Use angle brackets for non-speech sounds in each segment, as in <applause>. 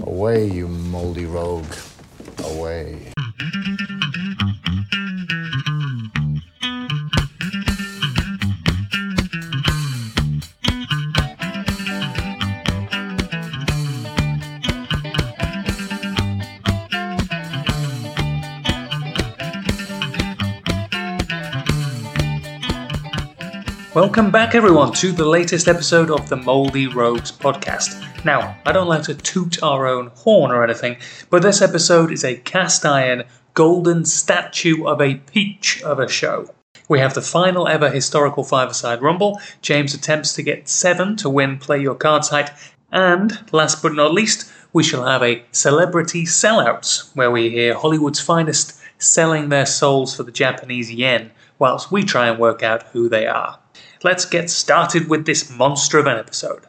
Away, you moldy rogue. Away. Welcome back, everyone, to the latest episode of the Moldy Rogues podcast. Now, I don't like to toot our own horn or anything, but this episode is a cast iron golden statue of a peach of a show. We have the final ever historical five-a-side rumble. James attempts to get seven to win Play Your Cards height, and last but not least, we shall have a celebrity sellouts, where we hear Hollywood's finest selling their souls for the Japanese yen, whilst we try and work out who they are. Let's get started with this monster of an episode.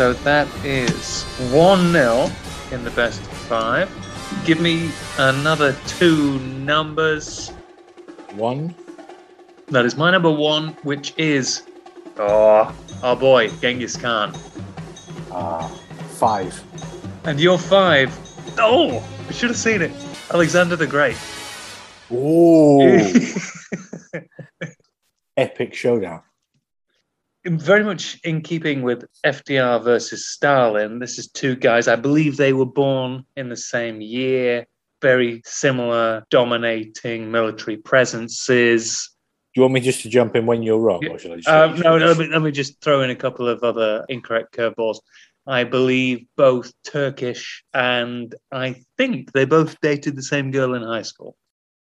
So that is 1 0 in the best of five. Give me another two numbers. One. That is my number one, which is. Oh, our boy, Genghis Khan. Ah, five. And your five. Oh, I should have seen it. Alexander the Great. Ooh. <laughs> Epic showdown. Very much in keeping with FDR versus Stalin. This is two guys, I believe they were born in the same year, very similar dominating military presences. Do you want me just to jump in when you're wrong, or I just Um, no, no let, me, let me just throw in a couple of other incorrect curveballs. I believe both Turkish and I think they both dated the same girl in high school.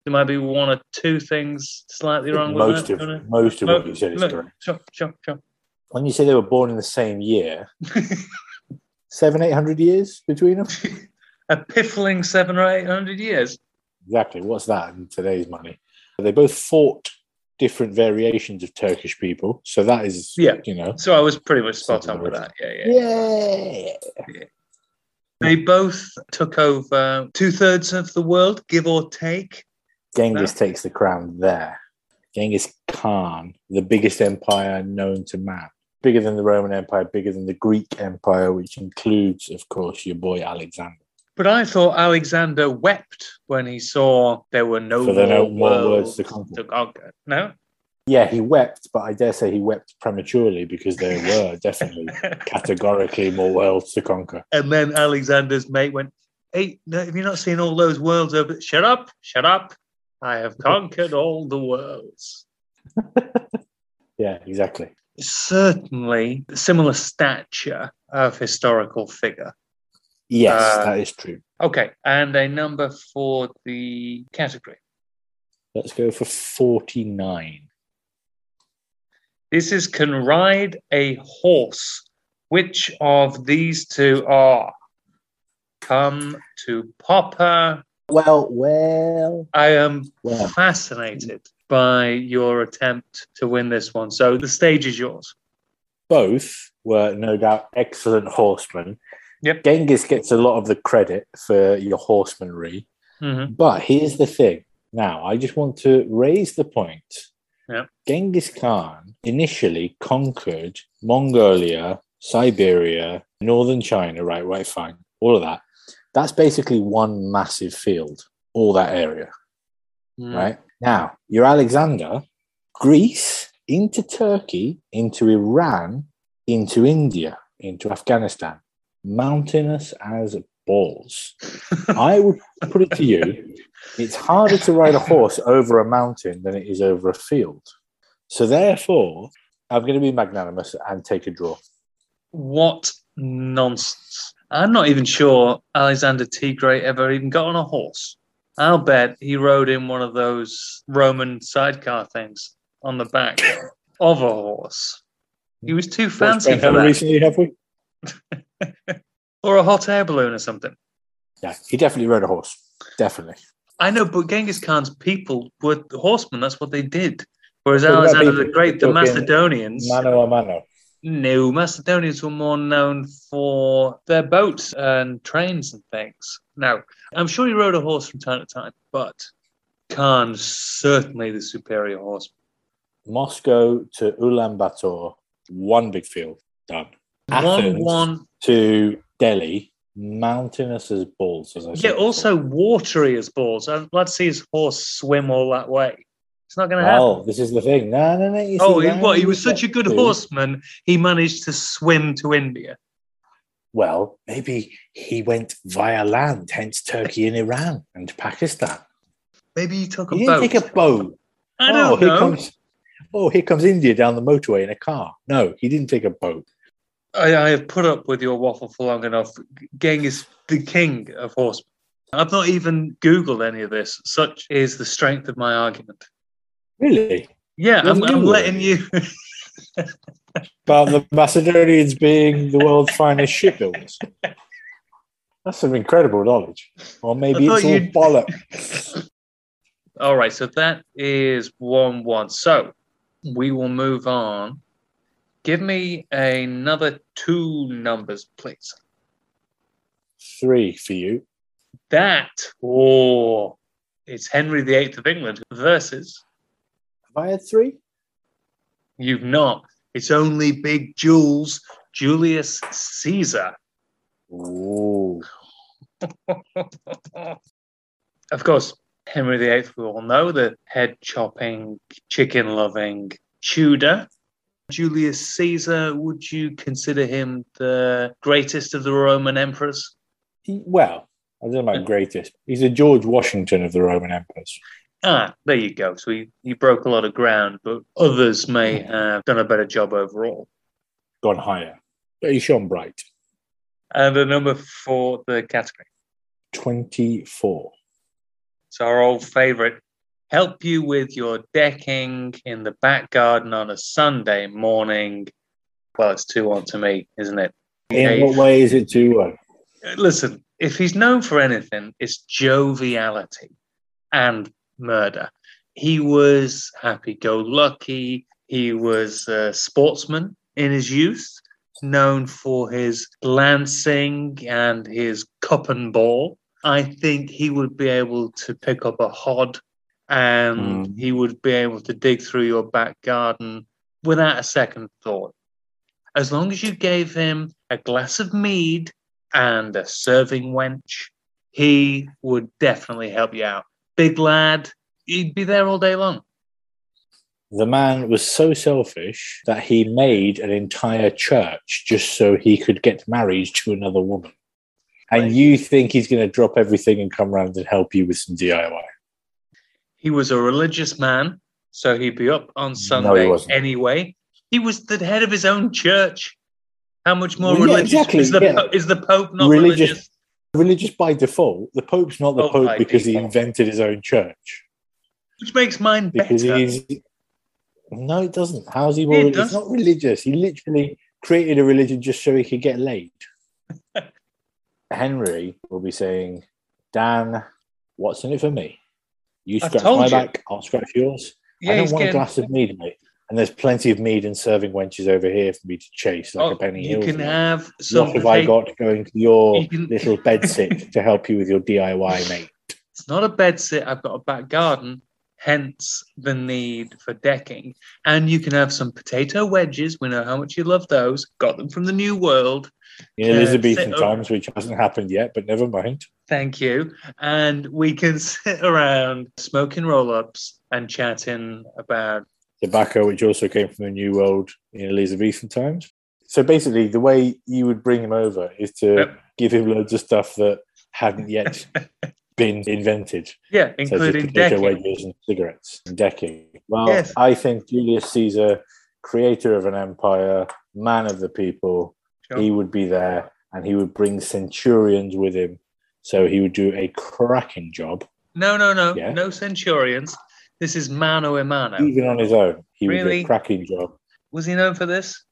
There might be one or two things slightly wrong most with of that. most of No, what you said is no, correct. Sure, sure, sure. When you say they were born in the same year, <laughs> seven, eight hundred years between them. <laughs> A piffling seven or eight hundred years. Exactly. What's that in today's money? They both fought different variations of Turkish people, so that is, Yeah. you know, So I was pretty much spot on with that. Yeah, yeah. yeah. They both took over two thirds of the world, give or take. Genghis takes the crown there. Genghis Khan, the biggest empire known to man, bigger than the Roman Empire, bigger than the Greek Empire, which includes, of course, your boy Alexander. But I thought Alexander wept when he saw there were no So there more no more words worlds to conquer. to conquer. No? Yeah, he wept, but I dare say he wept prematurely because there <laughs> were definitely categorically more worlds to conquer. and then Alexander's mate went, Hey, have you not seen all those worlds over? Shut up, shut up. I have conquered all the worlds. <laughs> Yeah, exactly. Certainly, similar stature of historical figure. Yes, Uh, that is true. Okay, and a number for the category. Let's go for 49. This is can ride a horse. Which of these two are? Come to Popper. Well, well, I am well. fascinated by your attempt to win this one. So the stage is yours. Both were no doubt excellent horsemen. Yep. Genghis gets a lot of the credit for your horsemanry. Mhm. But here's the thing. Now, I just want to raise the point. Yep. Genghis Khan initially conquered Mongolia, Siberia, northern China, right, right, fine, all of that. That's basically one massive field, all that area, Mm. right? Now, you're Alexander, Greece, into Turkey, into Iran, into India, into Afghanistan, mountainous as balls. <laughs> I would put it to you, it's harder to ride a horse over a mountain than it is over a field. So therefore, I'm going to be magnanimous and take a draw. What nonsense. I'm not even sure Alexander T. Great ever even got on a horse. I'll bet he rode in one of those Roman sidecar things on the back <laughs> of a horse. He was too fancy for that. recently, have we? <laughs> Or a hot air balloon or something. Yeah, he definitely rode a horse. Definitely. I know, but Genghis Khan's people were horsemen. That's what they did. Whereas Alexander the Great, the Macedonians, Mano a mano. No, Macedonians were more known for their boats and trains and things. Now, I'm sure he rode a horse from time to time, but Khan certainly the superior horse. Moscow to Ulaanbaatar, one big field, done. Athens one, to Delhi, mountainous as balls, as I said. yeah, before. also watery as balls. I'd like to see his horse swim all that way. It's not going to oh, happen. Well, this is the thing. No, no, no. Oh, he, what? He was such a good horseman. He managed to swim to India. Well, maybe he went via land, hence Turkey and Iran and Pakistan. Maybe he took a He boat. didn't take a boat. I oh, don't here know. comes. Oh, here comes India down the motorway in a car. No, he didn't take a boat. I, I have put up with your waffle for long enough. Genghis, the king of horsemen. I've not even Googled any of this. Such is the strength of my argument. Really? Yeah, I'm, I'm letting you. <laughs> About the Macedonians being the world's finest shipbuilders. That's some incredible knowledge. Or maybe it's all you'd- bollocks. <laughs> All right, so that is 1 1. So we will move on. Give me another two numbers, please. Three for you. That, oh, it's Henry VIII of England versus Have I had three? You've not. It's only Big Jules, Julius Caesar. Ooh. of course, Henry VIII, we all know, the head chopping, chicken loving Tudor. Julius Caesar, would you consider him the greatest of the Roman emperors? He- well, I don't know about greatest. He's a George Washington of the Roman emperors. Ah, there you go. So he, he broke a lot of ground, but others may have done a better job overall. Gone higher. But he shone bright. And the number for the category. 24. It's our old favorite. Help you with your decking in the back garden on a Sunday morning. Well, it's 2 1 to me, isn't it? In what way is it 2 1? Listen, if he's known for anything, it's joviality and murder. He was happy go lucky. He was a sportsman in his youth, known for his lancing and his cup and ball. I think he would be able to pick up a hod and Mm. he would be able to dig through your back garden without a second thought. As long as you gave him a glass of mead and a serving wench, he would definitely help you out. Big lad, he'd be there all day long. The man was so selfish that he made an entire church just so he could get married to another woman. And you think he's going to drop everything and come around and help you with some DIY? He was a religious man, so he'd be up on Sunday wasn't. anyway. He was the head of his own church. How much more Well, yeah, religious exactly, is the yeah. po- is the Pope not Religious- religious? Religious by default. The Pope's not the Oh, Pope by because he invented his own church. Which makes mine Because better. he's. No, it doesn't. How's he more? It it's does. not religious. He literally created a religion just so he could get laid. <laughs> Henry will be saying, Dan, what's in it for me? You scratch my you. back, I'll scratch yours. Yeah, I don't want getting- a glass of mead, mate. And there's plenty of mead and serving wenches over here for me to chase like Oh, a penny you Hills. can man. have some. What have I got going to your You can- little <laughs> bed sit to help you with your DIY, mate? It's not a bed sit. I've got a back garden, hence the need for decking. And you can have some potato wedges. We know how much you love those. Got them from the New World. In Elizabethan times, which hasn't happened yet, but never mind. Thank you. And we can <laughs> sit around smoking roll ups and chatting about. Tobacco, which also came from the New World in Elizabethan times. So basically, the way you would bring him over is to Yep. give him loads of stuff that hadn't yet <laughs> been invented. Yeah, including potato decking. wedges and cigarettes and decking. Well, Yes. I think Julius Caesar, creator of an empire, man of the people, Sure. he would be there and he would bring centurions with him. So he would do a cracking job, No, no, no. Yeah. No centurions. This is mano a mano. even on his own. He would do a cracking job. Was he known for this?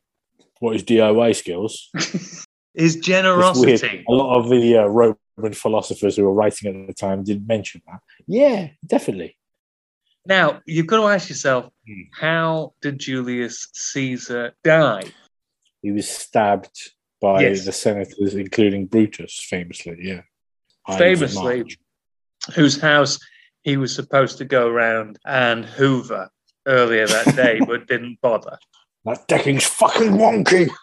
What his DIY skills? <laughs> His generosity. A lot of the uh, Roman philosophers who were writing at the time didn't mention that. Yeah, definitely. Now, you've got to ask yourself Hmm. how did Julius Caesar die? He was stabbed by Yes. the senators, including Brutus, famously. Yeah, Famously. Whose house he was supposed to go around and hoover earlier that day, <laughs> but didn't bother. That decking's fucking wonky. <laughs>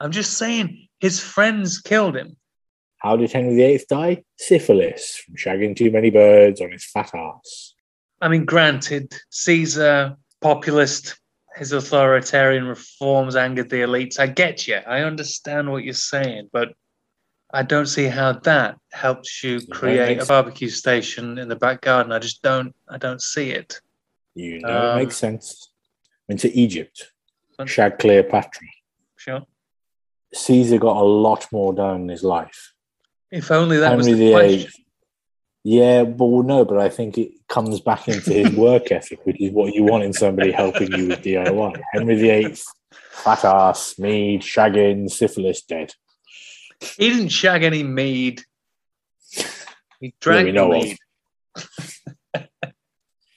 I'm just saying, his friends killed him. How did Henry VIII die? Syphilis from shagging too many birds on his fat ass. I mean, granted, Caesar, populist, his authoritarian reforms angered the elites. I get you. I understand what you're saying, but I don't see how that helps you create a barbecue station in the back garden. I just don't. I don't see it. You know, Um, it makes sense. Went to Egypt, shag Cleopatra. Sure. Caesar got a lot more done in his life. If only that was Henry the VIII. question. Yeah, but well, no, but I think it comes back into his <laughs> work ethic, which is what you want in somebody helping you with DIY. Henry VIII, fat ass, mead, shagging, syphilis, dead. He didn't shag any mead. He drank we know the of. mead.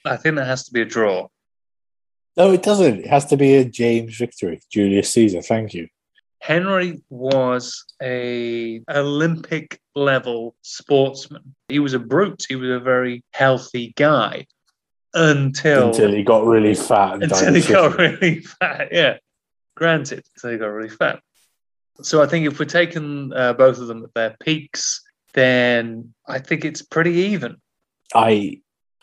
I think that has to be a draw. No, it doesn't. It has to be a James victory. Julius Caesar, thank you. Henry was a Olympic level sportsman. He was a brute. He was a very healthy guy until Until he got really fat until he got really fat. Yeah, granted, until he got really fat. So I think if we're taking uh, both of them at their peaks, then I think it's pretty even. I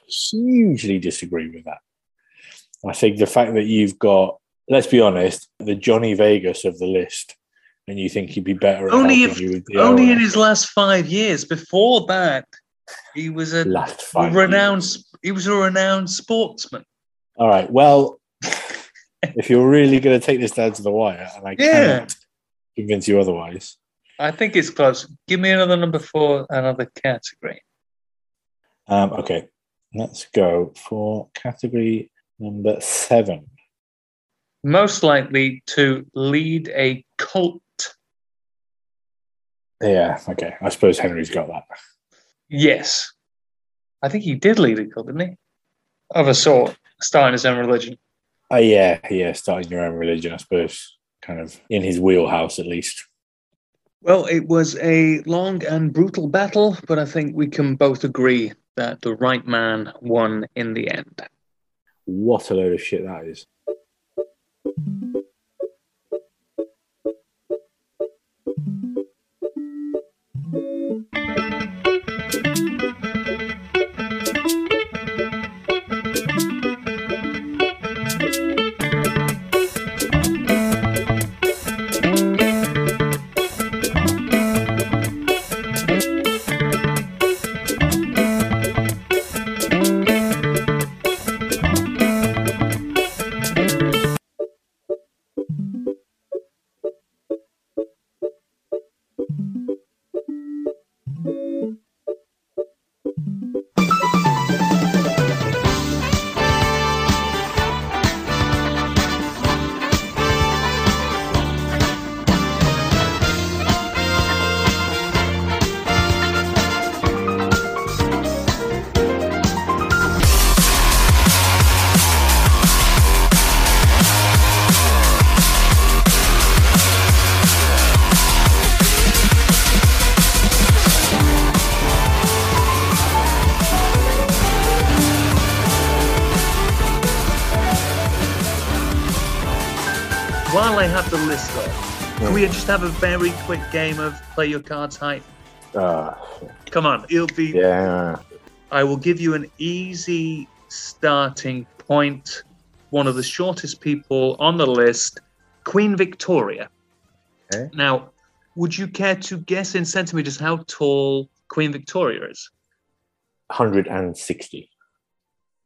hugely disagree with that. I think the fact that you've got, let's be honest, the Johnny Vegas of the list, and you think he'd be better at Only if- you with the Only in his last five years. Before that, he was a renowned. years. He was a renowned sportsman. All right. Well, if you're really going to take this down to the wire, and I Yeah. cannot convince you otherwise, I think it's close. Give me another number for another category. um, okay, let's go for category number seven. Most likely to lead a cult. Yeah. Okay. I suppose Henry's got that. Yes. I think he did lead a cult, didn't he? Of a sort, starting his own religion. Oh yeah, yeah. Starting your own religion, I suppose, kind of in his wheelhouse at least. Well, it was a long and brutal battle, but I think we can both agree that the right man won in the end. What a load of shit that is. Have the list up, can we just have a very quick game of play your cards high? Uh, Come on, it'll be. yeah. I will give you an easy starting point. One of the shortest people on the list, Queen Victoria. Okay. Now, would you care to guess in centimeters how tall Queen Victoria is? 160.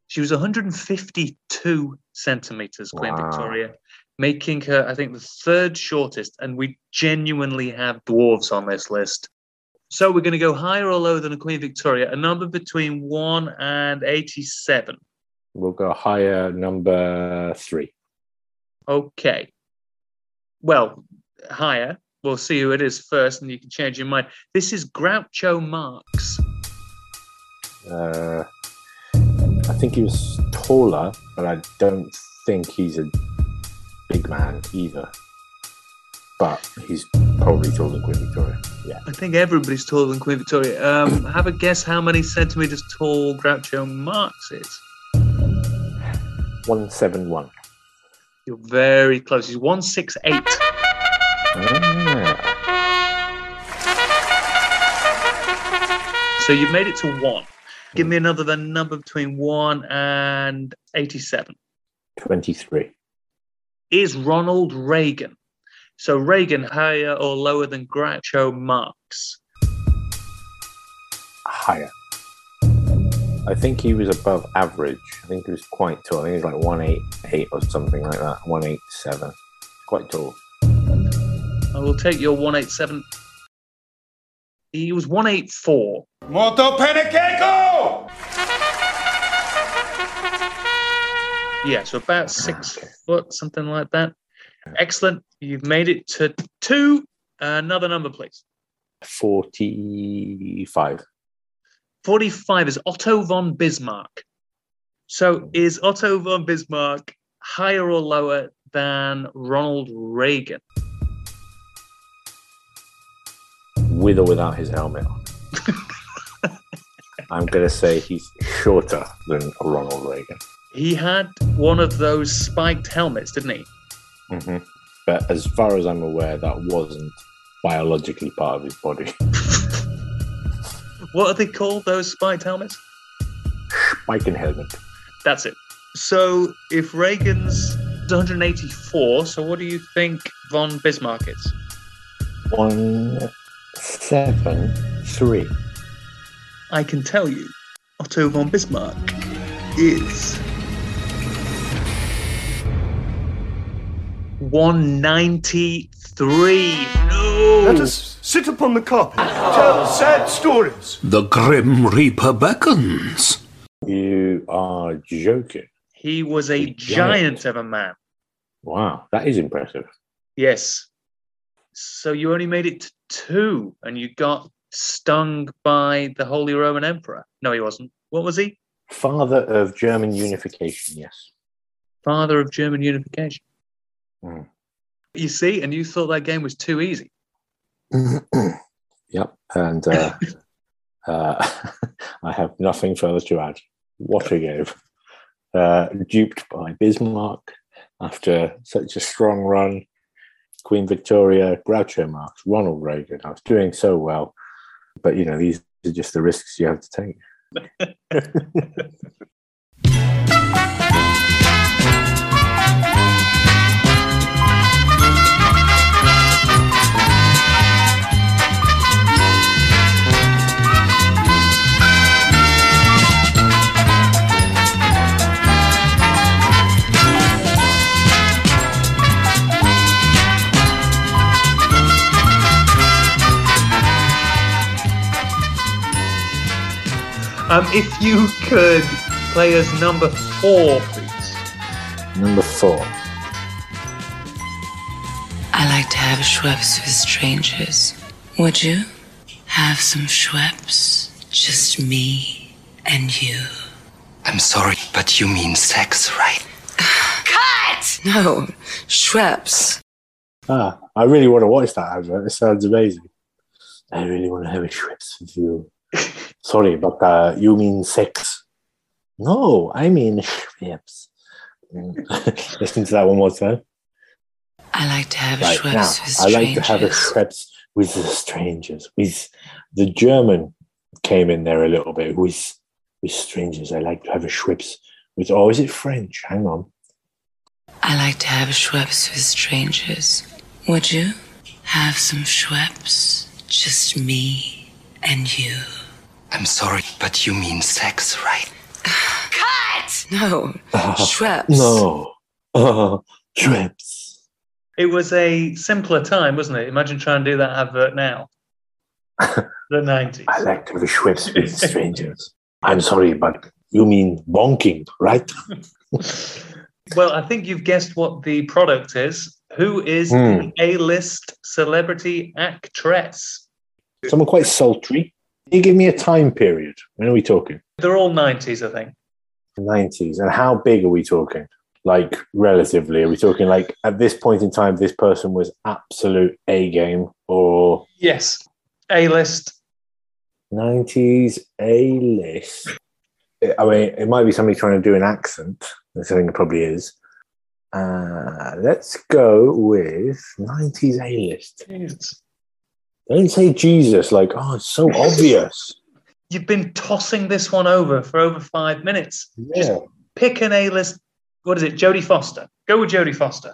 She was 152 centimeters, Queen Wow. Victoria, making her, I think, the third shortest. And we genuinely have dwarves on this list. So we're going to go higher or lower than a Queen Victoria, a number between 1 and 87. We'll go higher number three. Okay. Well, higher. We'll see who it is first, and you can change your mind. This is Groucho Marx. Uh, I think he was taller, but I don't think he's a big man either. But he's probably taller than Queen Victoria. Yeah. I think everybody's taller than Queen Victoria. Um, <laughs> have a guess how many centimeters tall Groucho Marx is. 171. You're very close. He's 168. Ah, So you've made it to one. Give me another the number between one and 87. 23. Is Ronald Reagan. So Reagan higher or lower than Groucho Marx? Higher. I think he was above average. I think he was quite tall. I think he was like 188 or something like that. 187. Quite tall. I will take your 187. He was 184. Molto panicaco! Yeah, so about ah, six okay. foot, something like that. Excellent. You've made it to two. Another number, please. 45. 45 is Otto von Bismarck. So hmm. is Otto von Bismarck higher or lower than Ronald Reagan? With or without his helmet on. <laughs> I'm going to say he's shorter than Ronald Reagan. He had one of those spiked helmets, didn't he? hmm But as far as I'm aware, that wasn't biologically part of his body. <laughs> What are they called, those spiked helmets? Spike and helmet. That's it. So if Reagan's 184, so what do you think von Bismarck is? One, seven, three. I can tell you, Otto von Bismarck is 193. No! Let us sit upon the carpet, tell sad stories. The Grim Reaper beckons. You are joking. He was a Giant. giant of a man. Wow, that is impressive. Yes. So you only made it to two and you got stung by the Holy Roman Emperor. No, he wasn't. What was he? Father of German unification, yes. Father of German unification. Mm. You see, and you thought that game was too easy. <clears throat> yep. And uh, <laughs> uh, <laughs> I have nothing further to add. What a game. Uh, duped by Bismarck after such a strong run. Queen Victoria, Groucho Marx, Ronald Reagan. I was doing so well. But, you know, these are just the risks you have to take. <laughs> Um, if you could play as number four, please. Number four. I like to have Schweppes with strangers. Would you? Have some Schweppes? Just me and you. I'm sorry, but you mean sex, right? Cut! No, Schweppes. Ah, I really want to watch that advert. It sounds amazing. I really want to have a Schweppes with you. Sorry, but uh, you mean sex? No, I mean <laughs> Schweppes. Listen <laughs> to that one more time. I like to have Right now, Schweppes with I strangers. like to have a Schweppes with the strangers. With the German came in there a little bit. With with strangers, I like to have a Schweppes with. Oh, is it French? Hang on. I like to have a Schweppes with strangers. Would you? Have some Schweppes? Just me and you. I'm sorry, but you mean sex, right? <sighs> Cut! No, <laughs> Schweppes. No, uh, <laughs> Schweppes. It was a simpler time, wasn't it? Imagine trying to do that advert now. <laughs> the 90s. I like to have a Schweppes with strangers. I'm sorry, but you mean bonking, right? Well, I think you've guessed what the product is. Who is Hmm. the A-list celebrity actress? Someone quite sultry. Can you give me a time period? When are we talking? They're all 90s, I think. 90s. And how big are we talking? Like, relatively, are we talking like at this point in time, this person was absolute A game or Yes. A-list. 90s A list? I mean, it might be somebody trying to do an accent. That's I think it probably is. Uh, let's go with 90s A list. Don't say Jesus like, oh, it's so obvious. You've been tossing this one over for over five minutes. Yeah. Pick an A-list. What is it? Jodie Foster. Go with Jodie Foster.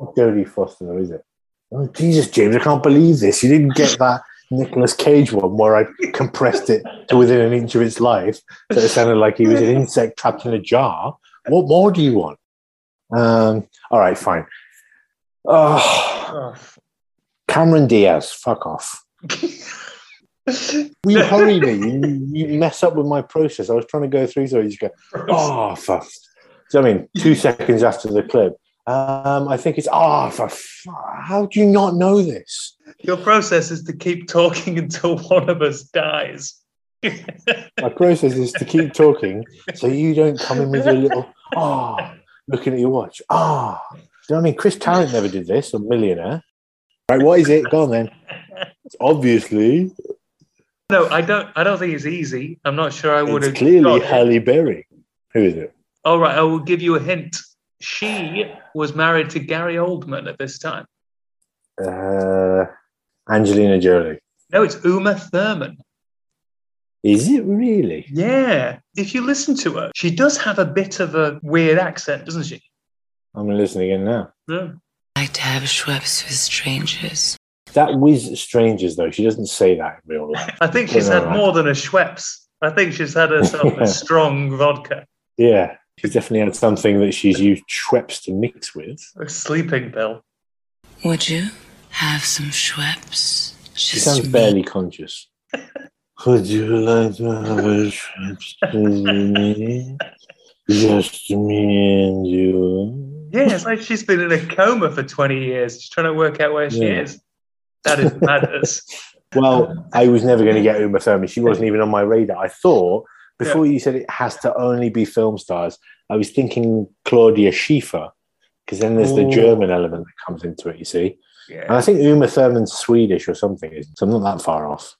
Not Jodie Foster, though, is it? Oh, Jesus, James, I can't believe this. You didn't get that Nicolas Cage one where I compressed it to within an inch of its life. So it sounded like he was an insect trapped in a jar. What more do you want? Um, all right, fine. Oh, Oh. Cameron Diaz, fuck off. <laughs> You hurry me. You, you mess up with my process. I was trying to go through, so you just go, oh, fuck. So, I mean, two seconds after the clip, um, I think it's, oh, for fu- how do you not know this? Your process is to keep talking until one of us dies. <laughs> My process is to keep talking so you don't come in with your little, oh, looking at your watch. Ah, do you know what I mean? Chris Tarrant never did this, a millionaire. Right, what is it? Go on then. It's <laughs> obviously, no, I don't. I don't think it's easy. I'm not sure I would have. clearly got. Halle Berry. Who is it? All right, I will give you a hint. She was married to Gary Oldman at this time. Uh, Angelina Jolie. No, it's Uma Thurman. Is it really? Yeah, if you listen to her, she does have a bit of a weird accent, doesn't she? I'm listening in now. Yeah. I like to have Schweppes with strangers. That with strangers, though, she doesn't say that in real life. I think she's had right. more than a Schweppes. I think she's had herself a <laughs> strong vodka, Yeah, she's definitely had something that she's used Schweppes to mix with. a sleeping pill. Would you have some Schweppes? She Just sounds me. barely conscious. <laughs> Would you like to have a Schweppes with me? <laughs> Just me and you. Yeah, it's like she's been in a coma for 20 years. She's trying to work out where she is. That is madness. <laughs> Well, I was never going to get Uma Thurman. She wasn't even on my radar. I thought before you said it has to only be film stars, I was thinking Claudia Schiffer because then there's the German element that comes into it. You see, and I think Uma Thurman's Swedish or something, so I'm not that far off.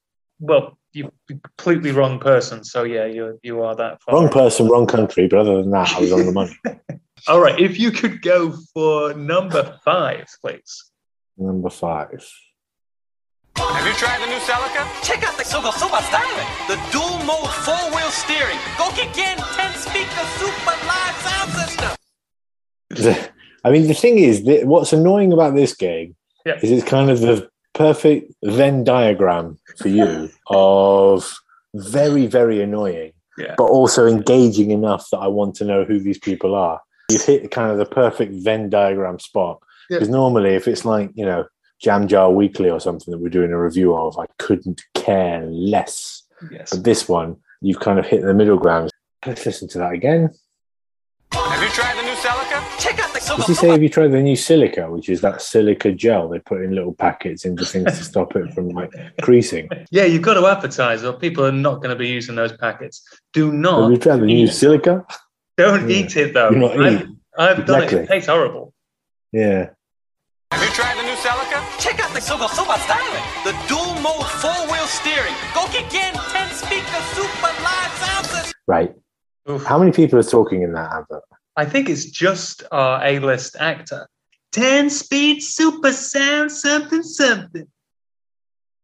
Well, you're the completely wrong person. So yeah, you you are that far. Wrong person, wrong country. But other than that, I was on the money. <laughs> All right, if you could go for number five, please. Number five. Have you tried the new Celica? Check out the Super Super Styling. The dual mode four wheel steering. Go kick in 10 speaker super live sound system. <laughs> I mean, the thing is, that what's annoying about this game Yeah. is it's kind of the perfect Venn diagram for you <laughs> of very, very annoying, Yeah. but also engaging enough that I want to know who these people are. You've hit kind of the perfect Venn diagram spot. Yeah. Because normally, if it's like, you know, Jam Jar Weekly or something that we're doing a review of, I couldn't care less. Yes. But this one, you've kind of hit the middle ground. Let's listen to that again. Have you tried the new Celica? Check out the Super Does he say have you tried the new silica, which is that silica gel they put in little packets into things to stop it from like creasing? Yeah, you've got to advertise, or people are not going to be using those packets. Do not. Have you tried the new eat- silica? Don't Yeah. eat it though. Do not I've, eat. I've done it. Exactly. It tastes horrible. Yeah. Have you tried the new Celica? Check out the Super Super Styling. The dual mode four wheel steering. Go kick in 10 speaker super live sound system. Right. Oof. How many people are talking in that advert? I think it's just our A-list actor. Ten speed super sound something something.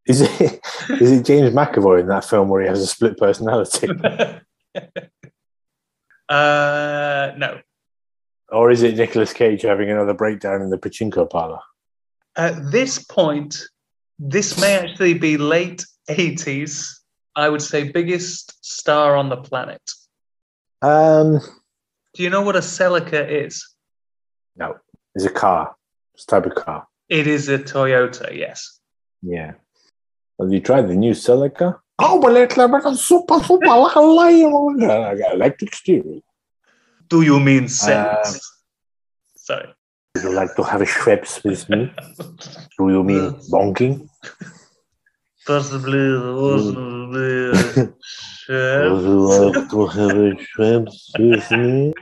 Is it <laughs> is it James McAvoy in that film where he has a split personality? <laughs> uh, no. or is it Nicolas Cage having another breakdown in the pachinko parlor? At this point, this may actually be late 80s. I would say biggest star on the planet. Um Do you know what a Celica is? no. It's a car. It's a type of car. It is a Toyota, yes. Yeah. Have you tried the new Celica? Oh, but it's like a super, super, like a lion. I got electric steering. Do you mean sex? Sorry. Would you like to have a Schweppes with me? <laughs> Do you mean bonking? Possibly, possibly. Would you like to have a Schweppes with me?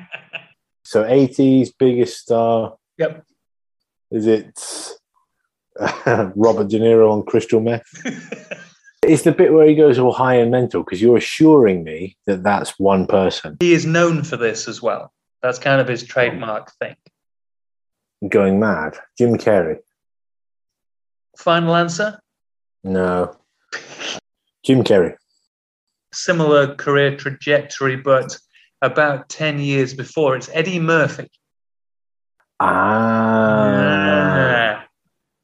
So 80s biggest star. Yep. Is it <laughs> Robert De Niro on crystal meth? <laughs> It's the bit where he goes all high and mental because you're assuring me that that's one person he is known for this as well. That's kind of his trademark thing. going mad. Jim Carrey. Final answer? No. Jim Carrey. Similar career trajectory, but about 10 years before. It's Eddie Murphy. Ah.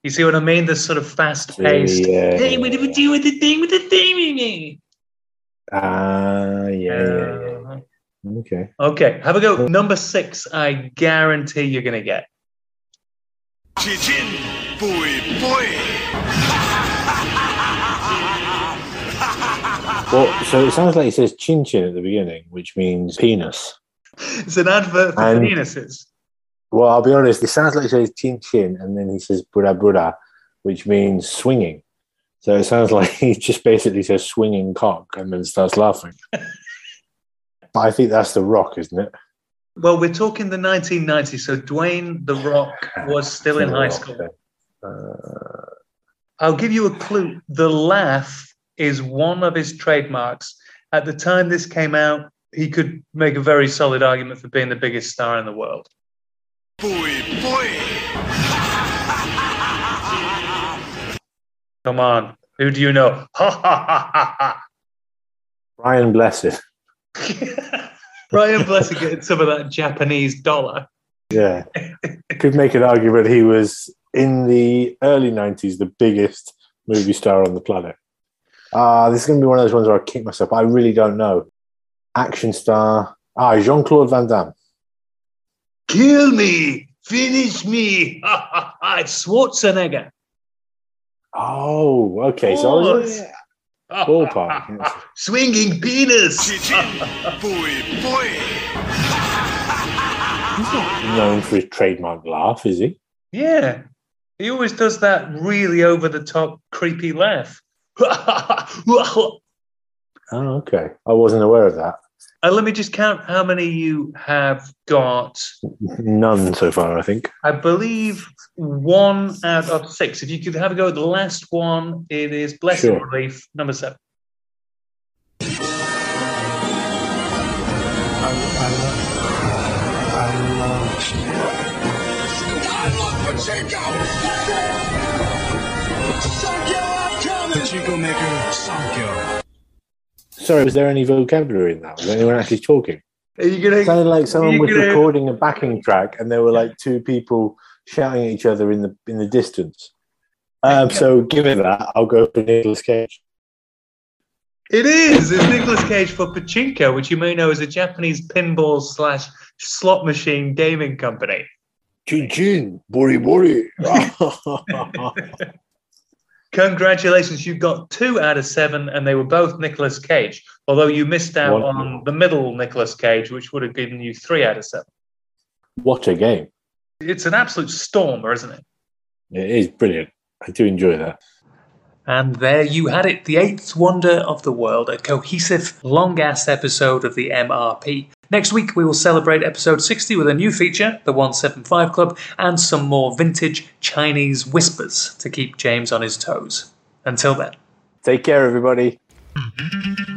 You see what I mean? This sort of fast paced. Yeah. Hey, what do we do with the thing with the thing with me? Ah, yeah, yeah, yeah. Uh, Okay. Okay, have a go. Number six, I guarantee you're going to get. Chin, boy, boy. Well, so it sounds like it says chin chin at the beginning, which means penis. It's an advert for And- penises. Well, I'll be honest, it sounds like it says chin chin, and then he says Buddha Buddha, which means swinging. So it sounds like <laughs> he just basically says swinging cock and then starts laughing. but <laughs> I think that's The Rock, isn't it? Well, we're talking the 1990s, so Dwayne The Rock was still in high school. Uh, I'll give you a clue. The laugh is one of his trademarks. At the time this came out, he could make a very solid argument for being the biggest star in the world. Boy, boy. <laughs> Come on, who do you know? <laughs> Ha ha ha ha Brian Blessed. ha. <laughs> Brian Blessed getting some of that Japanese dollar. Yeah. Could make an argument he was in the early 90s the biggest movie star on the planet. Ah, this is going to be one of those ones where I kick myself. I really don't know. Action star. Ah, Jean Claude Van Damme. Kill me, finish me. Ha ha ha. It's Schwarzenegger. Oh, okay. So I was, What? ballpark. <laughs> Swinging penis. Chin, boy, boy. He's not known for his trademark laugh, is he? Yeah. He always does that really over the top, creepy laugh. <laughs> Oh, okay. I wasn't aware of that. Uh, let me just count how many you have got. None so far, I think. I believe one out of six. If you could have a go at the last one, it is Blessed Sure. Relief, number seven. Chico Maker, Sankyo. Sorry, was there any vocabulary in that? Was anyone actually talking? Are you It gonna? sounded like someone was gonna- recording a backing track, and there were like two people shouting at each other in the in the distance. Um, so, given that, I'll go for Nicolas Cage. It is. It's Nicolas Cage for Pachinko, which you may know as a Japanese pinball slash slot machine gaming company. Chin chin, bori bori. <laughs> <laughs> Congratulations, you got two out of seven, and they were both Nicolas Cage. Although you missed out Wonderful. on the middle Nicolas Cage, which would have given you three out of seven. what a game! It's an absolute stormer, isn't it? It is brilliant. I do enjoy that. And there you had it, the eighth wonder of the world, a cohesive, long ass episode of the MRP. Next week, we will celebrate episode 60 with a new feature, the 175 Club, and some more vintage Chinese whispers to keep James on his toes. Until then. Take care, everybody. Mm-hmm.